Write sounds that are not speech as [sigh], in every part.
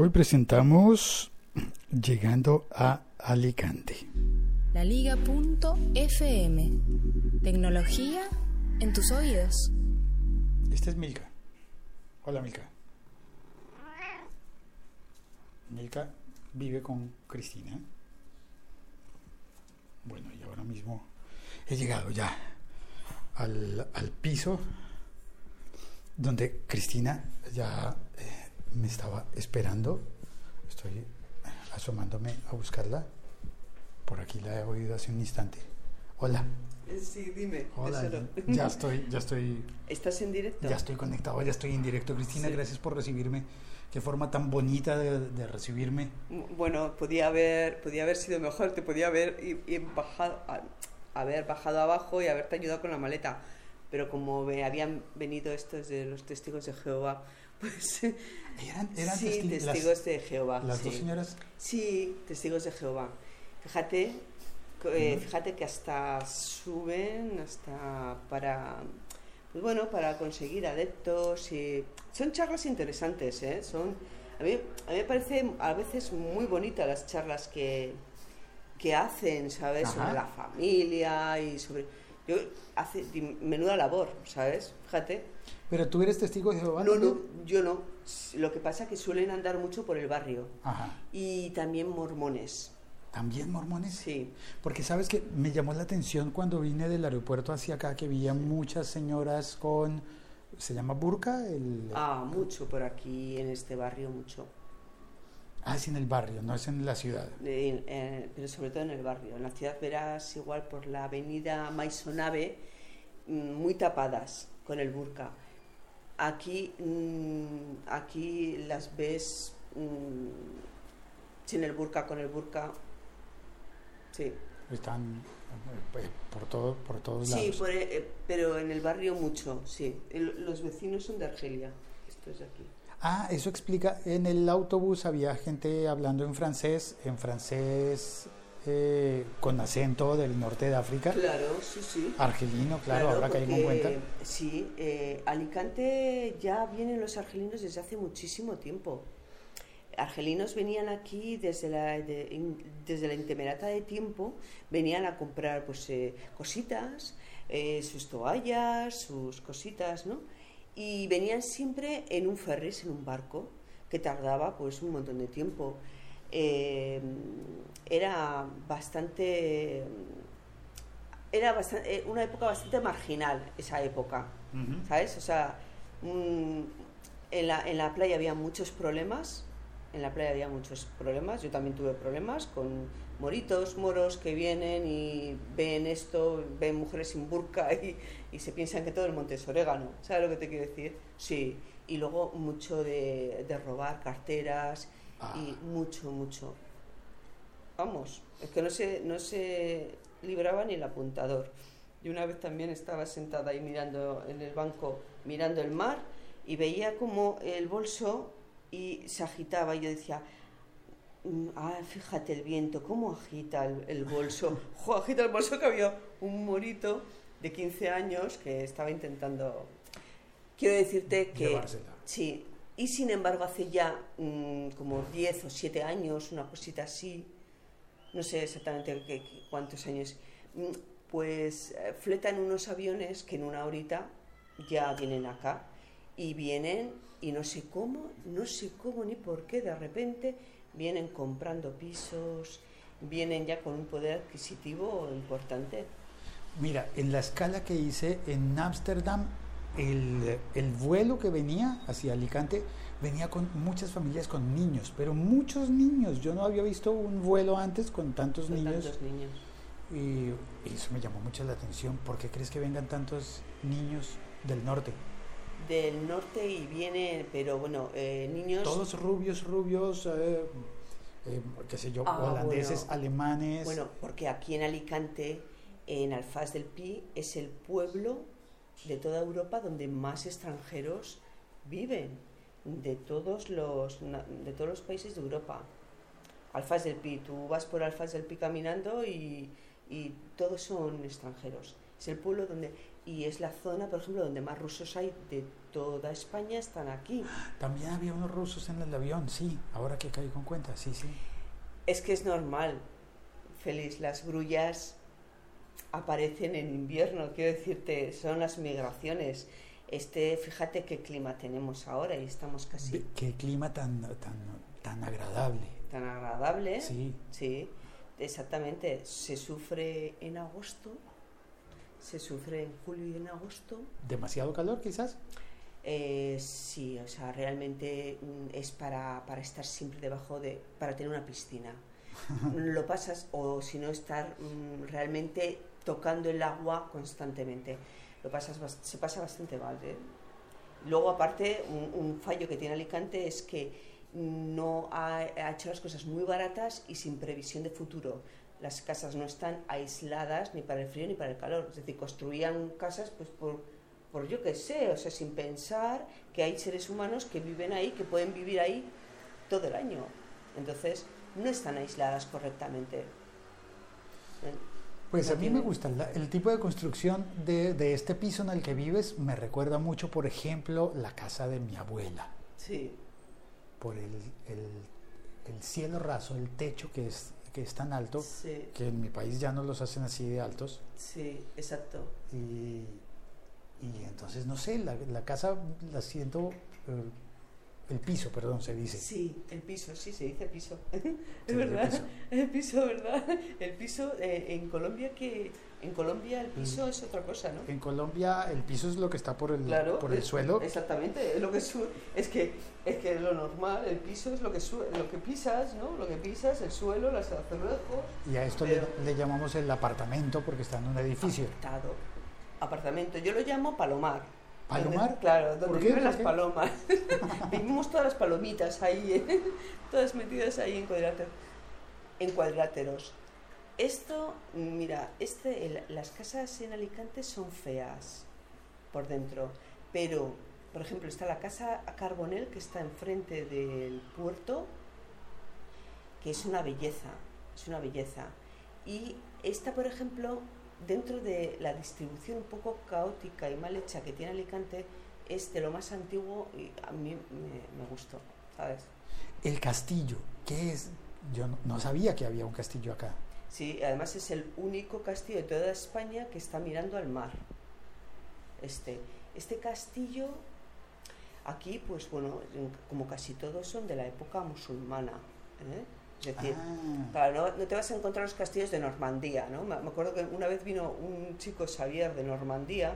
Hoy presentamos Llegando a Alicante. La Liga.fm. Tecnología en tus oídos. Esta es Milka. Hola Milka. Milka vive con Cristina. Bueno, y ahora mismo he llegado ya al, al piso donde Cristina ya eh, me estaba esperando. Estoy asomándome a buscarla. Por aquí la he oído hace un instante. Hola. Sí, dime. Hola. Ya estoy, ya estoy, [laughs] ¿Estás en directo? ya estoy conectado, ya estoy en directo. Cristina, Sí. gracias por recibirme. Qué forma tan bonita de, de recibirme. Bueno, podía haber, podía haber sido mejor, te podía haber i- i- bajado, a- haber bajado abajo y haberte ayudado con la maleta. Pero como me habían venido estos de los testigos de Jehová, pues Eran, eran sí, testi- las- testigos de Jehová. las sí. dos señoras. Sí, testigos de Jehová. Fíjate, eh, fíjate que hasta suben, hasta para, pues bueno, para conseguir adeptos y son charlas interesantes, ¿eh? Son, a mí, a mí me parece a veces muy bonitas las charlas que, que hacen, ¿sabes? Ajá. Sobre la familia y sobre, yo hace menuda labor, ¿sabes? Fíjate. Pero tú eres testigo de Jehová. No, no, yo no. Lo que pasa es que suelen andar mucho por el barrio Ajá. y también mormones. También mormones. Sí. Porque sabes que me llamó la atención cuando vine del aeropuerto hacia acá que veía muchas señoras con se llama burka el Ah, mucho por aquí en este barrio, mucho. Ah, es en el barrio, no es en la ciudad. Eh, eh, pero sobre todo en el barrio. En la ciudad verás igual por la avenida Maisonave mm, muy tapadas con el burka. Aquí, mm, aquí las ves mm, sin el burka, con el burka. Sí, Están eh, por todo por todos sí lados. por, eh, pero en el barrio mucho, sí. El- los vecinos son de Argelia. Esto es de aquí. Ah, eso explica. En el autobús había gente hablando en francés, en francés eh, con acento del norte de África, Claro, sí, sí. argelino, claro, ahora caímos en cuenta. Sí, eh, Alicante ya vienen los argelinos desde hace muchísimo tiempo. Argelinos venían aquí desde la, de- in- desde la intemerata de tiempo, venían a comprar pues eh, cositas, eh, sus toallas, sus cositas, ¿no? Y venían siempre en un ferris, en un barco, que tardaba pues un montón de tiempo. Eh, era bastante era bastante, eh, una época bastante marginal esa época, Ujú. ¿sabes? O sea, mm, en, la, en la playa había muchos problemas, en la playa había muchos problemas, yo también tuve problemas con moritos, moros que vienen y ven esto, ven mujeres sin burka [laughs] y, y se piensan que todo el monte es orégano, ¿sabes lo que te quiero decir? Sí, y luego mucho de, de robar carteras Ah. y mucho, mucho. Vamos, es que no se, no se libraba ni el apuntador. Y una vez también estaba sentada ahí mirando en el banco, mirando el mar, y veía como el bolso y se agitaba. Y yo decía, "Mm, ah, fíjate el viento, cómo agita el, el bolso. [laughs] Jo, agita el bolso que había un morito de 15 años que estaba intentando. Quiero decirte que. Llevársela. Sí, y sin embargo hace ya mm, como 10 o 7 años, una cosita así, no sé exactamente qué- qué- cuántos años, mm, pues eh, fletan unos aviones que en una horita ya vienen acá y vienen y no sé cómo, no sé cómo ni por qué de repente vienen comprando pisos, vienen ya con un poder adquisitivo importante. Mira, en la escala que hice en Ámsterdam, el, el vuelo que venía hacia Alicante venía con muchas familias con niños, pero muchos niños. Yo no había visto un vuelo antes con tantos Con niños tantos niños. y, y eso me llamó mucho la atención. ¿Por qué crees que vengan tantos niños del norte? Del norte y vienen, pero bueno, eh, niños... Todos rubios, rubios, eh, eh, qué sé yo, Ah, holandeses, bueno. alemanes. Bueno, porque aquí en Alicante, en Alfaz del Pi, es el pueblo de toda Europa donde más extranjeros viven, de todos los, de todos los países de Europa. Alfaz del Pi, tú vas por Alfaz del Pi caminando y, y todos son extranjeros. Es el pueblo donde, y es la zona, por ejemplo, donde más rusos hay de toda España están aquí. También había unos rusos en el avión, sí, ahora que caigo en cuenta, sí, sí. Es que es normal, Félix, las grullas aparecen en invierno, quiero decirte, son las migraciones. Este, fíjate qué clima tenemos ahora y estamos casi Qué clima tan, tan, tan agradable. tan agradable. Sí, Sí, exactamente. Se sufre en agosto, se sufre en julio y en agosto. demasiado calor quizás. Eh, sí, o sea, realmente mm, es para, para estar siempre debajo de, para tener una piscina. [laughs] Lo pasas, o si no, estar mm, realmente tocando el agua constantemente. Lo pasas, se pasa bastante mal. ¿eh? Luego, aparte, un, fallo que tiene Alicante es que no ha, hecho las cosas muy baratas y sin previsión de futuro. Las casas no están aisladas ni para el frío ni para el calor. Es decir, construían casas pues por, por yo qué sé, o sea, sin pensar que hay seres humanos que viven ahí, que pueden vivir ahí todo el año. Entonces, no están aisladas correctamente. Pues a mí me gusta la- el tipo de construcción de, de este piso en el que vives. Me recuerda mucho, por ejemplo, la casa de mi abuela. Sí, Por el, el- el cielo raso, el techo que es, que es tan alto, sí, que en mi país ya no los hacen así de altos. sí, exacto. Y, y entonces, no sé, la, la casa la siento, eh, el piso, perdón, se dice. Sí, el piso, sí, se dice piso. [laughs] Es verdad, piso. [laughs] el piso, ¿verdad? El piso eh, en Colombia que en Colombia el piso es otra cosa, ¿no? En Colombia el piso es lo que está por el, Claro, por el es- suelo. Exactamente, es lo que su- es que es que lo normal, el piso es lo que su- lo que pisas, ¿no? Lo que pisas, el suelo, los azulejos, Y a esto Pero- le, le llamamos el apartamento porque está en un edificio. apartado, apartamento. Yo lo llamo palomar. ¿Palomar? Claro, donde viven ¿Por las palomas. [laughs] Vivimos todas las palomitas ahí, ¿eh? [laughs] todas metidas ahí en cuadráteros. En cuadráteros. Esto, mira, este, el- las casas en Alicante son feas por dentro, pero, por ejemplo, está la casa Carbonel que está enfrente del puerto, que es una belleza, es una belleza. Y esta, por ejemplo, dentro de la distribución un poco caótica y mal hecha que tiene Alicante, es de lo más antiguo y a mí me, me gustó, ¿sabes? El castillo, ¿qué es? Yo no, no sabía que había un castillo acá. Sí, además es el único castillo de toda España que está mirando al mar. Este, este castillo, aquí, pues bueno, en- como casi todos son de la época musulmana. ¿eh? Es decir, Ah, Claro, no, no te vas a encontrar los castillos de Normandía, ¿no? Me, me acuerdo que una vez vino un chico Xavier de Normandía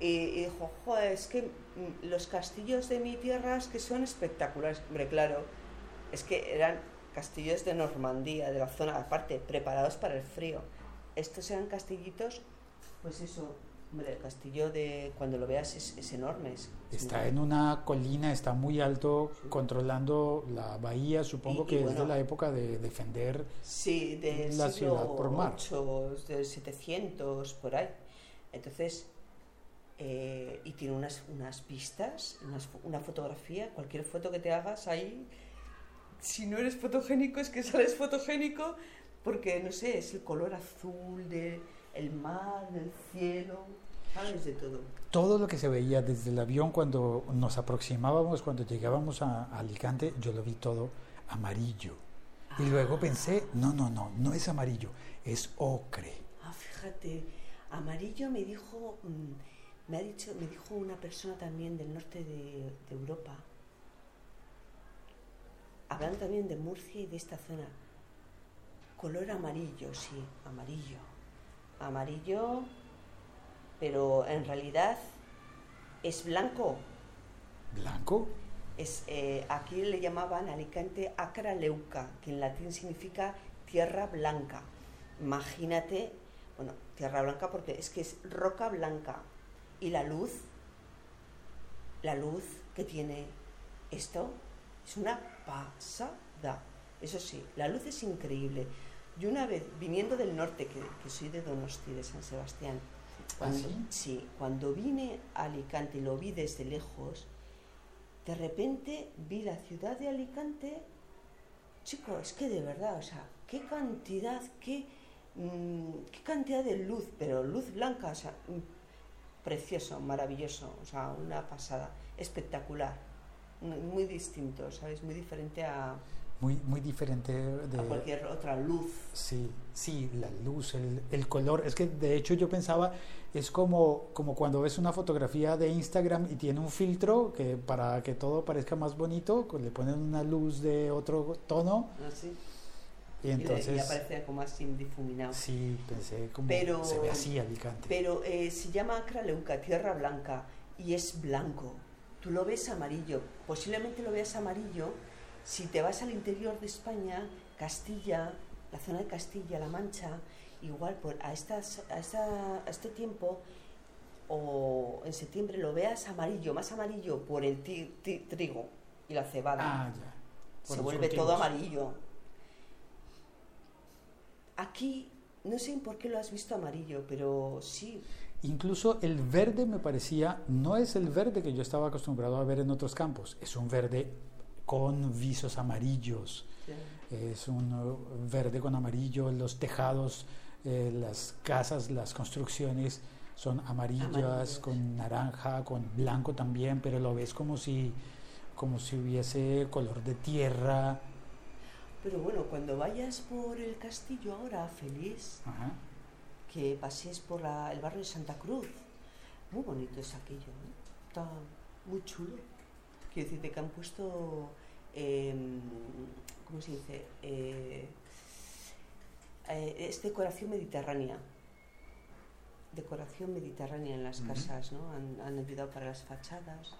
y, y dijo, joder, es que mm, los castillos de mi tierra es que son espectaculares. Hombre, claro, es que eran castillos de Normandía, de la zona aparte, preparados para el frío. Estos eran castillitos, pues eso, hombre, el castillo de, cuando lo veas es, es enorme. es- es está en una colina, está muy alto, Sí. controlando la bahía. Supongo Y- que y es de la época de defender. Sí, del la siglo ciudad por mar. 8, del 700, por ahí. Entonces, eh, y tiene unas, unas vistas, unas una fotografía, cualquier foto que te hagas ahí, si no eres fotogénico es que sales fotogénico, porque, no sé, es el color azul del el mar, del cielo, de todo. Todo lo que se veía desde el avión cuando nos aproximábamos, cuando llegábamos a Alicante, yo lo vi todo amarillo. Y luego pensé, no, no, no, no es amarillo, es ocre. Ah, fíjate, amarillo me dijo, mm, me ha dicho, me dijo una persona también del norte de, de Europa, hablando también de Murcia y de esta zona. Color amarillo, sí, amarillo. Amarillo, pero en realidad es blanco. ¿Blanco? Es, eh, aquí le llamaban Alicante Acra Leuca, que en latín significa tierra blanca. Imagínate, bueno, tierra blanca porque es que es roca blanca. Y la luz, la luz que tiene esto es una pasada. Eso sí, la luz es increíble. Yo una vez, viniendo del norte, que, que soy de Donosti, de San Sebastián, cuando, sí? sí, cuando vine a Alicante y lo vi desde lejos, de repente vi la ciudad de Alicante, chico, es que de verdad, o sea, qué cantidad, qué, mm, qué cantidad de luz, pero luz blanca, o sea, mm, precioso, maravilloso, o sea, una pasada, espectacular, muy distinto, ¿sabes? Muy diferente a, muy, muy diferente de a cualquier otra luz. Sí, sí, la luz, el, el, color. Es que de hecho yo pensaba, es como, como cuando ves una fotografía de Instagram y tiene un filtro que para que todo parezca más bonito, le ponen una luz de otro tono. ¿Ah, sí? Y entonces... Y, le, aparece como así difuminado. Sí, pensé como pero, se ve así Alicante. Pero eh, se llama Acraleuca, tierra blanca, y es blanco. Tú lo ves amarillo, posiblemente lo veas amarillo si te vas al interior de España, Castilla, la zona de Castilla, La Mancha, igual por, a, estas, a, esta, a este tiempo o en septiembre lo veas amarillo, más amarillo por el ti, ti, trigo y la cebada. Ah, ya. Se vuelve cultivos. todo amarillo. Aquí, no sé por qué lo has visto amarillo, pero sí. Incluso el verde me parecía, no es el verde que yo estaba acostumbrado a ver en otros campos, es un verde con visos amarillos, es un verde con amarillo, los tejados, eh, las casas, las construcciones son amarillas, Amarillos. con naranja, con blanco también, pero lo ves como si, como si hubiese color de tierra. Pero bueno, cuando vayas por el castillo ahora, feliz, Ajá. que pasees por la- el barrio de Santa Cruz, muy bonito es aquello, está muy chulo. Quiero decirte que han puesto, em, ¿cómo se dice? Eh, eh, es decoración mediterránea. Decoración mediterránea en las casas, ¿no? Han, han ayudado para las fachadas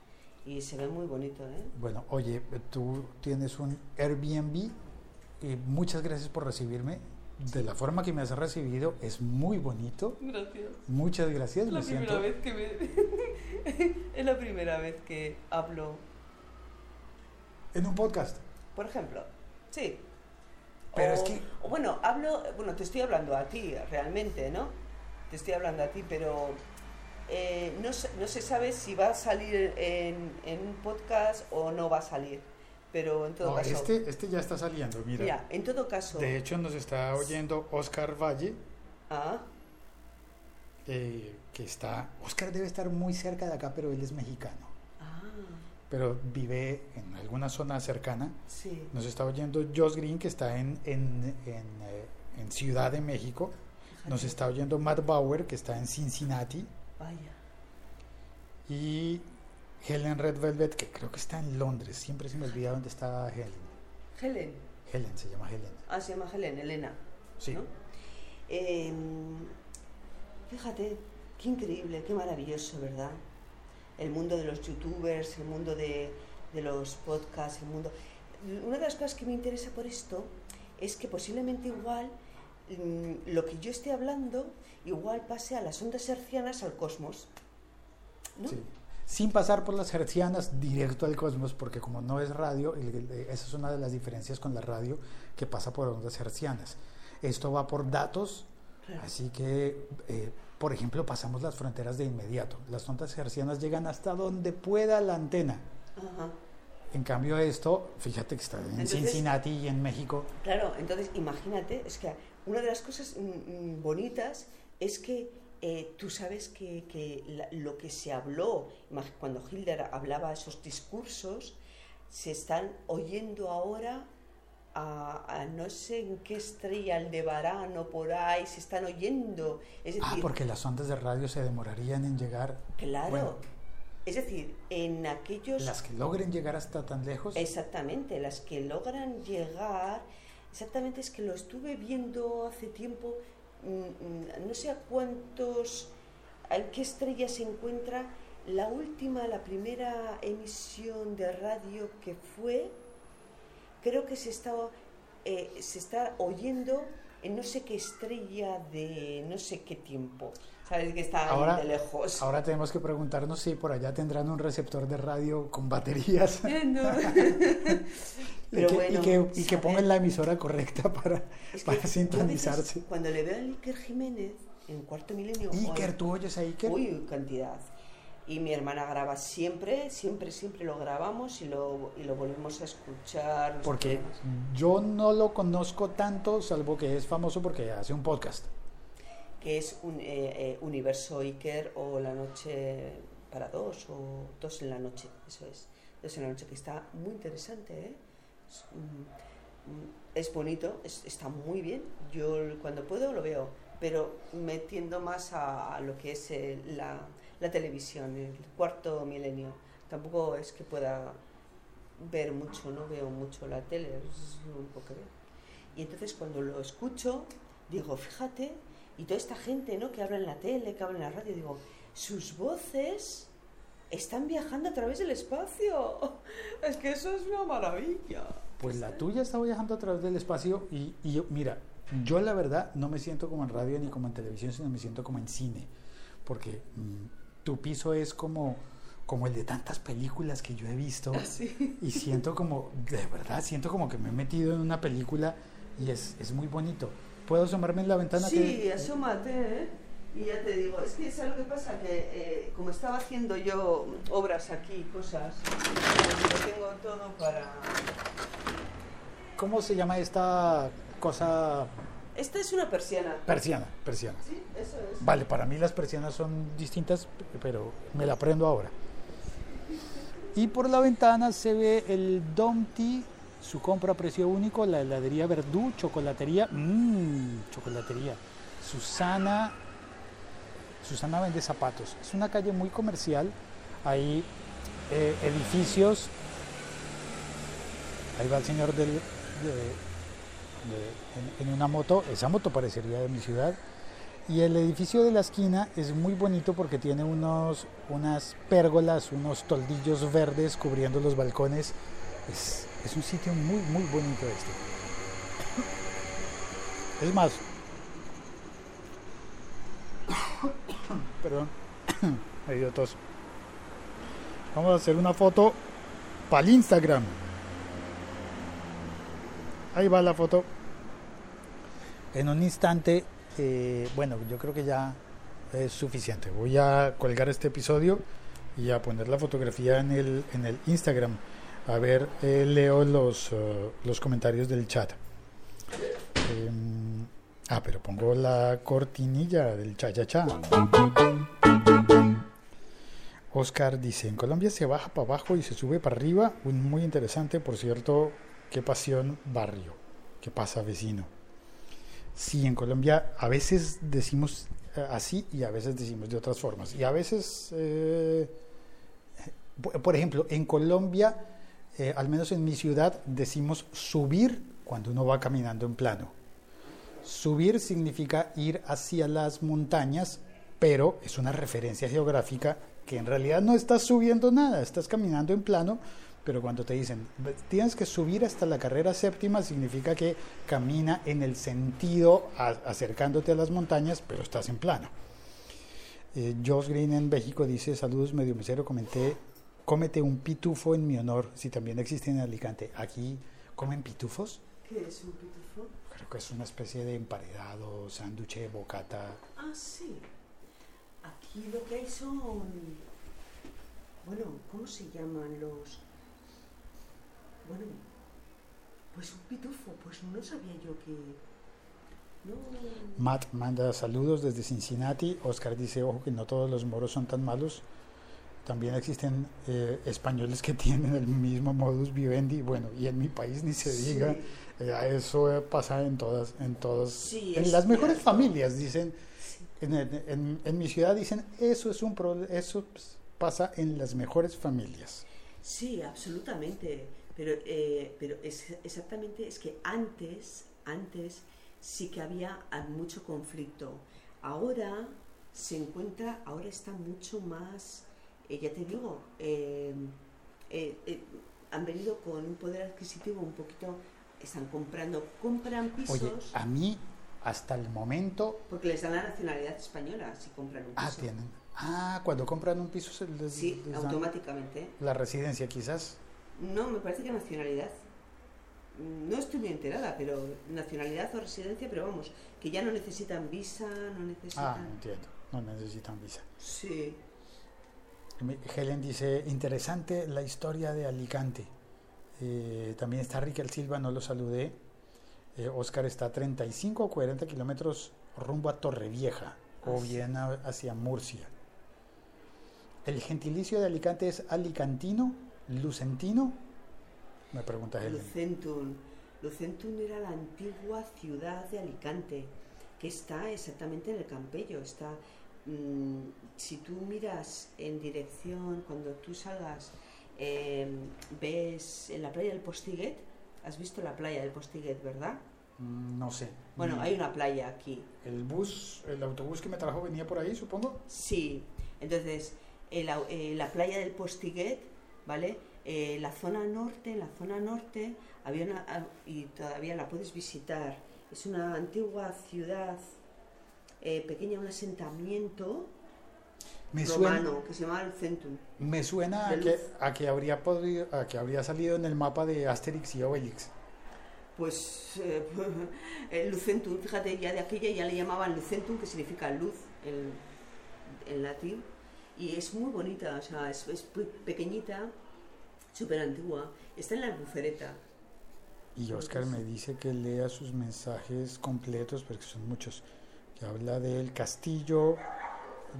y se ve muy bonito, ¿eh? Bueno, oye, tú tienes un Airbnb y muchas gracias por recibirme. De la forma que me has recibido es muy bonito. Gracias. Muchas gracias. Es la me primera siento- vez que me... [laughs] es la primera vez que hablo, En un podcast. por ejemplo. Sí. Pero O- es que- o bueno, hablo... Bueno, te estoy hablando a ti, realmente, ¿no? Te estoy hablando a ti, pero... eh, no, se- no se sabe si va a salir en, en un podcast o no va a salir. Pero en todo No, caso... este, este ya está saliendo, mira. Mira, en todo caso... De hecho, nos está oyendo Oscar Valle, Ah, eh, que está... Oscar debe estar muy cerca de acá, pero él es mexicano. Pero vive en alguna zona cercana. sí. Nos está oyendo Josh Green, que está en, en, en, eh, en Ciudad de México. Nos está oyendo Matt Bauer, que está en Cincinnati. Vaya. Y Helen Red Velvet, que creo que está en Londres. Siempre se me olvida dónde está Helen. Helen. Helen, se llama Helen. Ah, se llama Helen, Elena. Sí. ¿no? Eh, fíjate, qué increíble, qué maravilloso, ¿verdad? El mundo de los youtubers, el mundo de, de los podcasts, el mundo... Una de las cosas que me interesa por esto es que posiblemente igual mm, lo que yo esté hablando igual pase a las ondas hercianas al cosmos. ¿no? Sí. Sin pasar por las hercianas directo al cosmos, porque como no es radio, esa es una de las diferencias con la radio que pasa por ondas hercianas. Esto va por datos, Claro. así que, eh, por ejemplo, pasamos las fronteras de inmediato. Las ondas hercianas llegan hasta donde pueda la antena. Ajá. En cambio, esto, fíjate que está en Entonces- Cincinnati y en México. Claro, entonces imagínate, es que una de las cosas mm, mm, bonitas es que eh, tú sabes que, que la- lo que se habló, cuando Hitler hablaba esos discursos, se están oyendo ahora a, a no sé en qué estrella, Aldebarán o por ahí, se están oyendo. Es decir, Ah, porque las ondas de radio se demorarían en llegar. claro, Bueno, es decir, en aquellos... las que logren llegar hasta tan lejos. Exactamente, las que logran llegar, exactamente es que lo estuve viendo hace tiempo, mm, mm, no sé a cuántos, en qué estrella se encuentra la última, la primera emisión de radio que fue, creo que se está, eh, se está oyendo en no sé qué estrella de no sé qué tiempo, sabes que está Ahora- de lejos. Ahora tenemos que preguntarnos si por allá tendrán un receptor de radio con baterías [laughs] Eh, no. [laughs] y, Pero que, bueno, y que, y que saber- pongan la emisora correcta para, Es que para yo a veces, sintonizarse. Cuando le veo a Iker Jiménez en Cuarto Milenio. Iker, hoy- ¿tú oyes a Iker? Uy, cantidad. Y mi hermana graba siempre, siempre, siempre lo grabamos y lo, y lo volvemos a escuchar. Porque programas. yo no lo conozco tanto, salvo que es famoso porque hace un podcast. que es un eh, eh, Universo Iker o La Noche para dos o Dos en la Noche, eso es, Dos en la Noche, que está muy interesante, ¿eh? es, mm, es bonito, es- está muy bien, yo cuando puedo lo veo, pero me tiendo más a, a lo que es eh, la, la televisión, el cuarto milenio, tampoco es que pueda ver mucho, no veo mucho la tele. Y entonces cuando lo escucho, digo, fíjate, y toda esta gente ¿no? que habla en la tele, que habla en la radio, digo, sus voces están viajando a través del espacio. [laughs] Es que eso es una maravilla. Pues la tuya está viajando a través del espacio y, y yo- mira, yo la verdad no me siento como en radio ni como en televisión, sino me siento como en cine, porque mm, tu piso es como, como el de tantas películas que yo he visto Sí. y siento como, de verdad, siento como que me he metido en una película y es, es muy bonito. ¿Puedo asomarme en la ventana? Sí, que- asómate, ¿eh? Y ya te digo, es que ¿sabes lo que pasa? Que eh, como estaba haciendo yo obras aquí, cosas, pues tengo todo para... ¿Cómo se llama esta cosa Esta es una persiana. persiana? Persiana. Sí, eso es. Vale, para mí las persianas son distintas, pero me la aprendo ahora. Y por la ventana se ve el Domti, su compra a precio único, la heladería Verdú, chocolatería, mmm, chocolatería. Susana, Susana vende zapatos. Es una calle muy comercial, hay eh, edificios. Ahí va el señor del, de- en, una moto, esa moto parecería de mi ciudad. Y el edificio de la esquina es muy bonito porque tiene unos, unas pérgolas, unos toldillos verdes cubriendo los balcones. Es, es un sitio muy, muy bonito este. Es más, [coughs] perdón, [coughs] me dio tos. Vamos a hacer una foto para el Instagram. Ahí va la foto. En un instante, eh, bueno, yo creo que ya es suficiente. Voy a colgar este episodio y a poner la fotografía en el, en el Instagram. A ver, eh, leo los, eh, los comentarios del chat. Em, ah, pero pongo la cortinilla del cha cha cha. Oscar dice, en Colombia se baja para abajo y se sube para arriba. Muy interesante, por cierto, qué pasión barrio. ¿Qué pasa vecino? Sí, en Colombia a veces decimos eh, así y a veces decimos de otras formas. Y a veces, eh, por por ejemplo, en Colombia, eh, al menos en mi ciudad, decimos subir cuando uno va caminando en plano. Subir significa ir hacia las montañas, pero es una referencia geográfica que en realidad no estás subiendo nada, estás caminando en plano, pero cuando te dicen "Ve- tienes que subir hasta la carrera séptima, significa que camina en el sentido a- acercándote a las montañas, pero estás en plano. Eh, Josh Green en México dice, saludos medio mesero, comenté, cómete un pitufo en mi honor, si también existe en Alicante. Aquí comen pitufos. ¿Qué es un pitufo? Creo que es una especie de emparedado, sándwich, bocata. Ah, sí. Aquí lo que hay son... Bueno, ¿cómo se llaman los...? Bueno, pues un pitufo, pues no sabía yo que... No... Matt manda saludos desde Cincinnati. Oscar dice, ojo que no todos los moros son tan malos. También existen eh, españoles que [laughs] tienen el mismo modus vivendi. Bueno, y en mi país ni se Sí. diga. Eh, eso pasa en todas, en todas, Sí, en las mejores cierto. familias dicen. Sí. En, en- en- en mi ciudad dicen, eso es un eso pues, pasa en las mejores familias. Sí, absolutamente. Pero, eh, pero es, exactamente es que antes, antes sí que había ah, mucho conflicto. Ahora se encuentra, ahora está mucho más, eh, ya te digo, eh, eh, eh, han venido con un poder adquisitivo un poquito, están comprando, compran pisos Oye, a mí hasta el momento porque les dan la nacionalidad española si compran un piso. Ah, tienen. Ah, cuando compran un piso se les, Sí, les automáticamente. la residencia quizás. No, me parece que nacionalidad. No estoy muy enterada, pero nacionalidad o residencia, pero vamos, que ya no necesitan visa, no Ah, necesitan... entiendo. No necesitan visa. Sí. Helen dice, interesante la historia de Alicante. Eh, también está Riquel Silva, no lo saludé. Eh, Oscar está a 35 o 40 kilómetros rumbo a Torrevieja. o Ah, sí. bien a- hacia Murcia. ¿El gentilicio de Alicante es alicantino, lucentino? Me pregunta Helen. Lucentum. Lucentum era la antigua ciudad de Alicante, que está exactamente en el Campello. Está, mm, si tú miras en dirección, cuando tú salgas, eh, ves en la playa del Postiguet, has visto la playa del Postiguet, ¿verdad? Mm, No sé. Bueno, hay una playa aquí. El bus, el autobús que me trajo venía por ahí, supongo. Sí, entonces el eh, la playa del Postiguet, ¿vale? Eh, la zona norte, la zona norte había una, ah, y todavía la puedes visitar, es una antigua ciudad eh, pequeña, un asentamiento Me suena, romano que se llamaba Lucentum. me suena a que, a que habría podido, a que habría salido en el mapa de Asterix y Obelix. Pues eh, [laughs] el Lucentum, fíjate, ya de aquella ya le llamaban Lucentum, que significa luz en, en latín, y es muy bonita, o sea, es, es pe- pequeñita, súper antigua, está en la albufereta. Y Oscar me dice que lea sus mensajes completos, porque son muchos, que habla del castillo,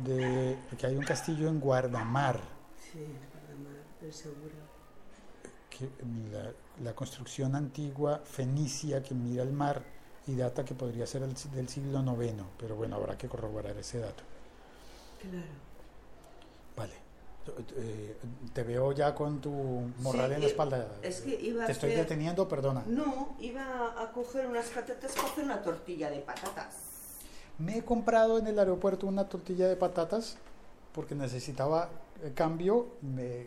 de que hay un castillo en Guardamar, Sí, Guardamar, del seguro. que la, la construcción antigua fenicia que mira el mar y data que podría ser el del siglo IX, pero bueno, habrá que corroborar ese dato. Claro. Vale. Eh, te veo ya con tu morral Sí, en la eh, espalda. Es que iba a Te estoy hacer- deteniendo, perdona. No, iba a coger unas patatas para hacer una tortilla de patatas. Me he comprado en el aeropuerto una tortilla de patatas porque necesitaba cambio. Me,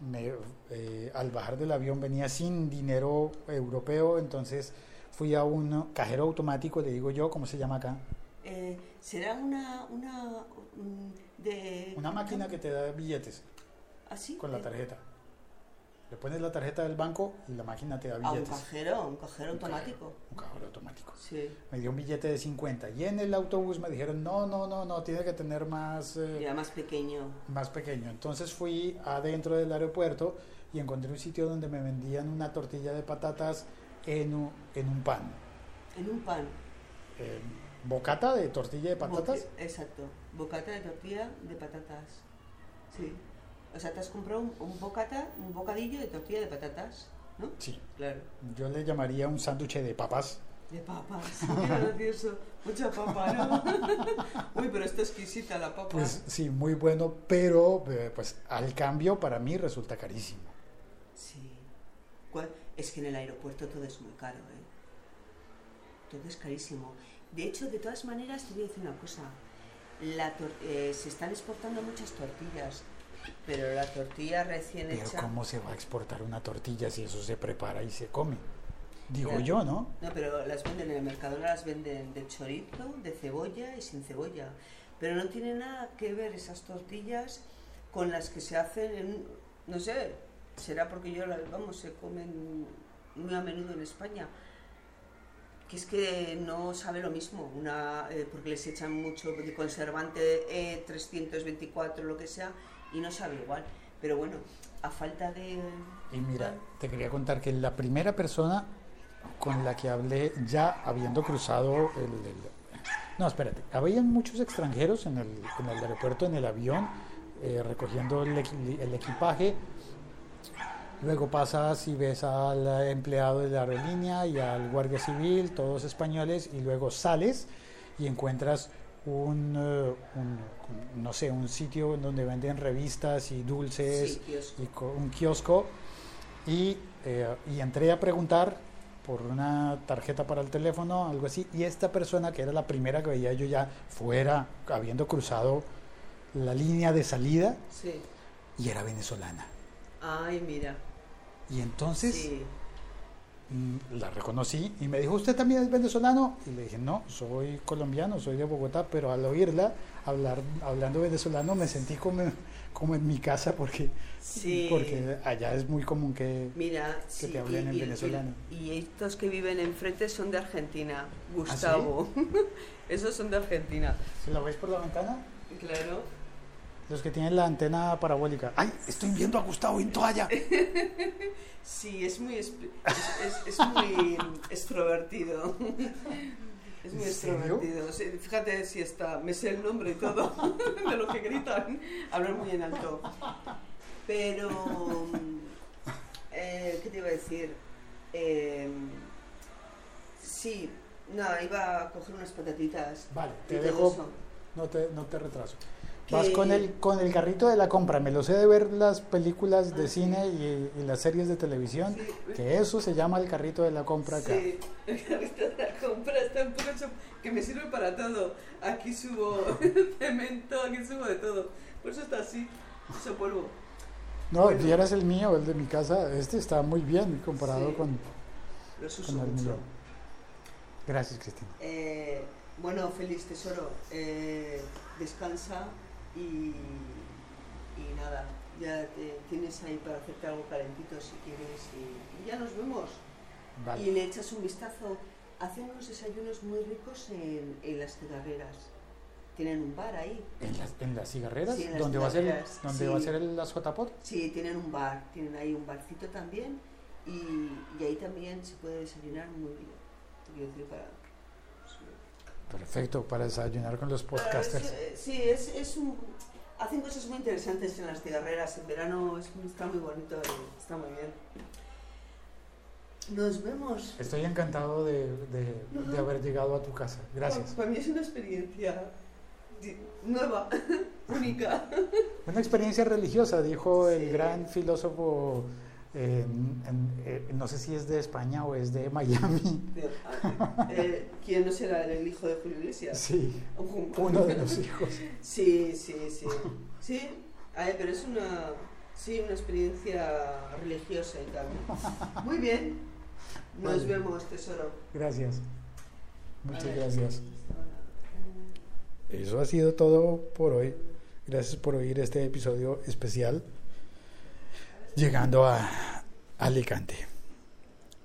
me, eh, al bajar del avión venía sin dinero europeo, entonces fui a un cajero automático, le digo yo, ¿cómo se llama acá? Eh, ¿Será una, una de... Una máquina que te da billetes ¿Así? con la tarjeta. Le pones la tarjeta del banco y la máquina te da A un billetes. cajero, un cajero Un cajero. automático. Un cajero automático. Sí. Me dio un billete de 50 y en el autobús me dijeron, no, no, no, no, tiene que tener más... eh, Ya más pequeño. más pequeño. Entonces fui adentro del aeropuerto y encontré un sitio donde me vendían una tortilla de patatas en un, en un pan. En un pan. Eh, bocata de tortilla de patatas. Boque- Exacto. Bocata de tortilla de patatas. Sí. O sea, te has comprado un, un bocata, un bocadillo de tortilla de patatas, ¿no? Sí, Claro. yo le llamaría un sándwich de papas. De papas. [laughs] Qué gracioso. Mucha papa, ¿no? [laughs] Uy, pero está exquisita la papa. Pues sí, muy bueno, pero eh, pues al cambio para mí resulta carísimo. Sí. ¿Cuál? Es que en el aeropuerto todo es muy caro, ¿eh? Todo es carísimo. De hecho, de todas maneras, te voy a decir una cosa. La eh, se están exportando muchas tortillas, pero la tortilla recién Pero hecha... ¿cómo se va a exportar una tortilla si eso se prepara y se come? Digo Ya. yo, ¿no? No, pero las venden en el Mercadona, las venden de chorizo, de cebolla y sin cebolla. Pero no tiene nada que ver esas tortillas con las que se hacen en, no sé, será porque yo las, vamos, se comen muy a menudo en España. Que es que no sabe lo mismo, una, eh, porque les echan mucho de conservante E324, lo que sea, y no sabe igual. Pero bueno, a falta de... Y mira, te quería contar que la primera persona con la que hablé ya habiendo cruzado el... el- no, espérate, había muchos extranjeros en el, en el aeropuerto, en el avión, eh, recogiendo el, el equipaje. Luego pasas y ves al empleado de la aerolínea y al guardia civil, todos españoles, y luego sales y encuentras un, eh, un- no sé, un sitio donde venden revistas y dulces Sí, kiosco. y co- un kiosco y, eh, y entré a preguntar por una tarjeta para el teléfono, algo así, y esta persona que era la primera que veía yo ya fuera, habiendo cruzado la línea de salida, Sí. y era venezolana. Ay, mira. Y entonces Sí. mm, la reconocí y me dijo, ¿usted también es venezolano? Y le dije, no, soy colombiano, soy de Bogotá, pero al oírla hablar, hablando venezolano me sentí como, como en mi casa porque, Sí. porque allá es muy común que... Mira, que sí, te hablen en y, y- venezolano. Y, estos que viven enfrente son de Argentina, ¿Ah, Gustavo. [laughs] Esos son de Argentina. ¿Lo ves por la ventana? Claro. Los que tienen la antena parabólica. ¡Ay! Estoy viendo a Gustavo en toalla. [laughs] Sí, es muy, es, es- es muy extrovertido. Es muy extrovertido. Sí, Fíjate si está, me sé el nombre y todo [laughs] de lo que gritan. Hablan muy en alto. Pero, eh, ¿qué te iba a decir? Eh, sí, nada, iba a coger unas patatitas. Vale, te dejo, eso. no te, no te retraso. Que- Vas con el, con el carrito de la compra, me lo sé de ver las películas de Ah, sí. cine y, y las series de televisión, Sí. que eso se llama el carrito de la compra acá. Sí, el carrito de la compra está un poco hecho que me sirve para todo. Aquí subo [laughs] cemento, aquí subo de todo. Por eso está así, eso polvo. No, Bueno. vieras el mío, el de mi casa, este está muy bien comparado Sí. con, con el mío. Gracias, Cristina. Eh, bueno, feliz tesoro, eh, descansa y, y nada, ya te tienes ahí para hacerte algo calentito si quieres y, y ya nos vemos. Y le echas un vistazo. Hacen unos desayunos muy ricos en, en las cigarreras. Tienen un bar ahí. ¿En las, en las cigarreras? Sí, en las ¿Dónde va a ser, dónde sí. va a ser el, JPOT? Sí, tienen un bar, tienen ahí un barcito también y, y ahí también se puede desayunar muy bien. Te quiero decir para... Perfecto, para desayunar con los podcasters. eh, sí, es, es un, hacen cosas muy interesantes en las cigarreras. En verano es, está muy bonito y está muy bien. Nos vemos. Estoy encantado de, de- de haber llegado a tu casa. Gracias. Para mí es una experiencia nueva, [laughs] única. Una experiencia religiosa, dijo el gran filósofo, eh, en- eh, no sé si es de España o es de Miami. Eh, ¿Quién no será el hijo de Julio Iglesias? Sí, uno de los hijos. Sí, sí, sí. Sí, ay, pero es una, sí, una experiencia religiosa y tal. Muy bien. Nos Vale. vemos, tesoro. Gracias. Muchas Vale. gracias. Eso ha sido todo por hoy. Gracias por oír este episodio especial. Llegando a Alicante.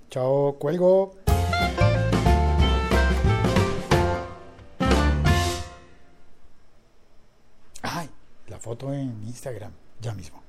Chao, cuelgo. Ay, la foto en Instagram, ya mismo.